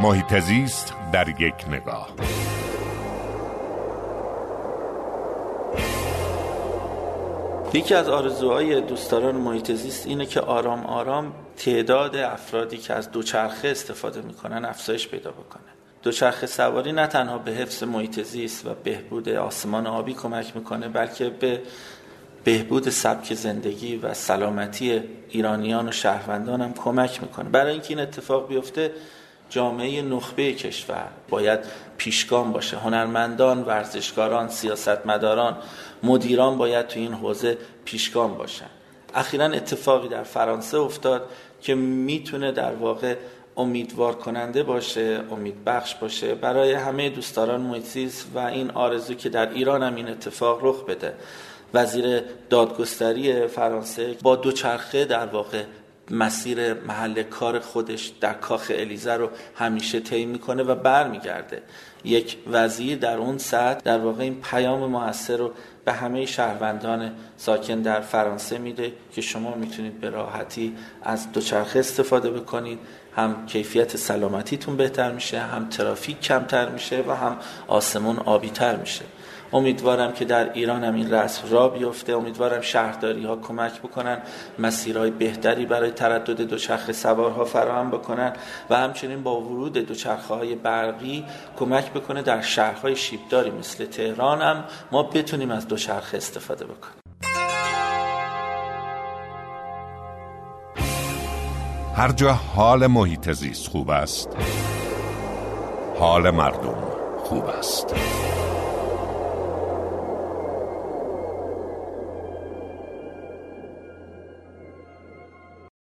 محیط زیست در یک نگاه. یکی از آرزوهای دوستداران محیط زیست اینه که آرام آرام تعداد افرادی که از دوچرخه استفاده می‌کنن افزایش پیدا بکنه. دوچرخه سواری نه تنها به حفظ محیط زیست و بهبود آسمان آبی کمک می‌کنه بلکه به بهبود سبک زندگی و سلامتی ایرانیان و شهروندان هم کمک می‌کنه. برای اینکه این اتفاق بیفته جامعه نخبه کشور. باید پیشگام باشه. هنرمندان ورزشکاران سیاستمداران مدیران باید تو این حوزه پیشگام باشن. اخیرا اتفاقی در فرانسه افتاد که می‌تونه در واقع امیدوار کننده باشه امید بخش باشه. برای همه دوستداران محیطیز و این آرزو که در ایران هم این اتفاق رخ بده. وزیر دادگستری فرانسه با دوچرخه در واقع مسیر محل کار خودش در کاخ الیزه رو همیشه طی می‌کنه و برمیگرده. یک وزیر در اون سطح در واقع این پیام موثر رو به همه شهروندان ساکن در فرانسه میده که شما می‌تونید به راحتی از دوچرخه استفاده بکنید. هم کیفیت سلامتیتون بهتر میشه هم ترافیک کمتر میشه و هم آسمون آبیتر میشه. امیدوارم که در ایران هم این رسم را بیفته. امیدوارم شهرداری ها کمک بکنن مسیرهای بهتری برای تردد دوچرخه سوارها فراهم بکنن و همچنین با ورود دوچرخه های برقی کمک بکنه در شهرهای شیبداری مثل تهران هم ما بتونیم از دوچرخه استفاده بکنیم. هر جا حال محیط زیست خوب است حال مردم خوب است.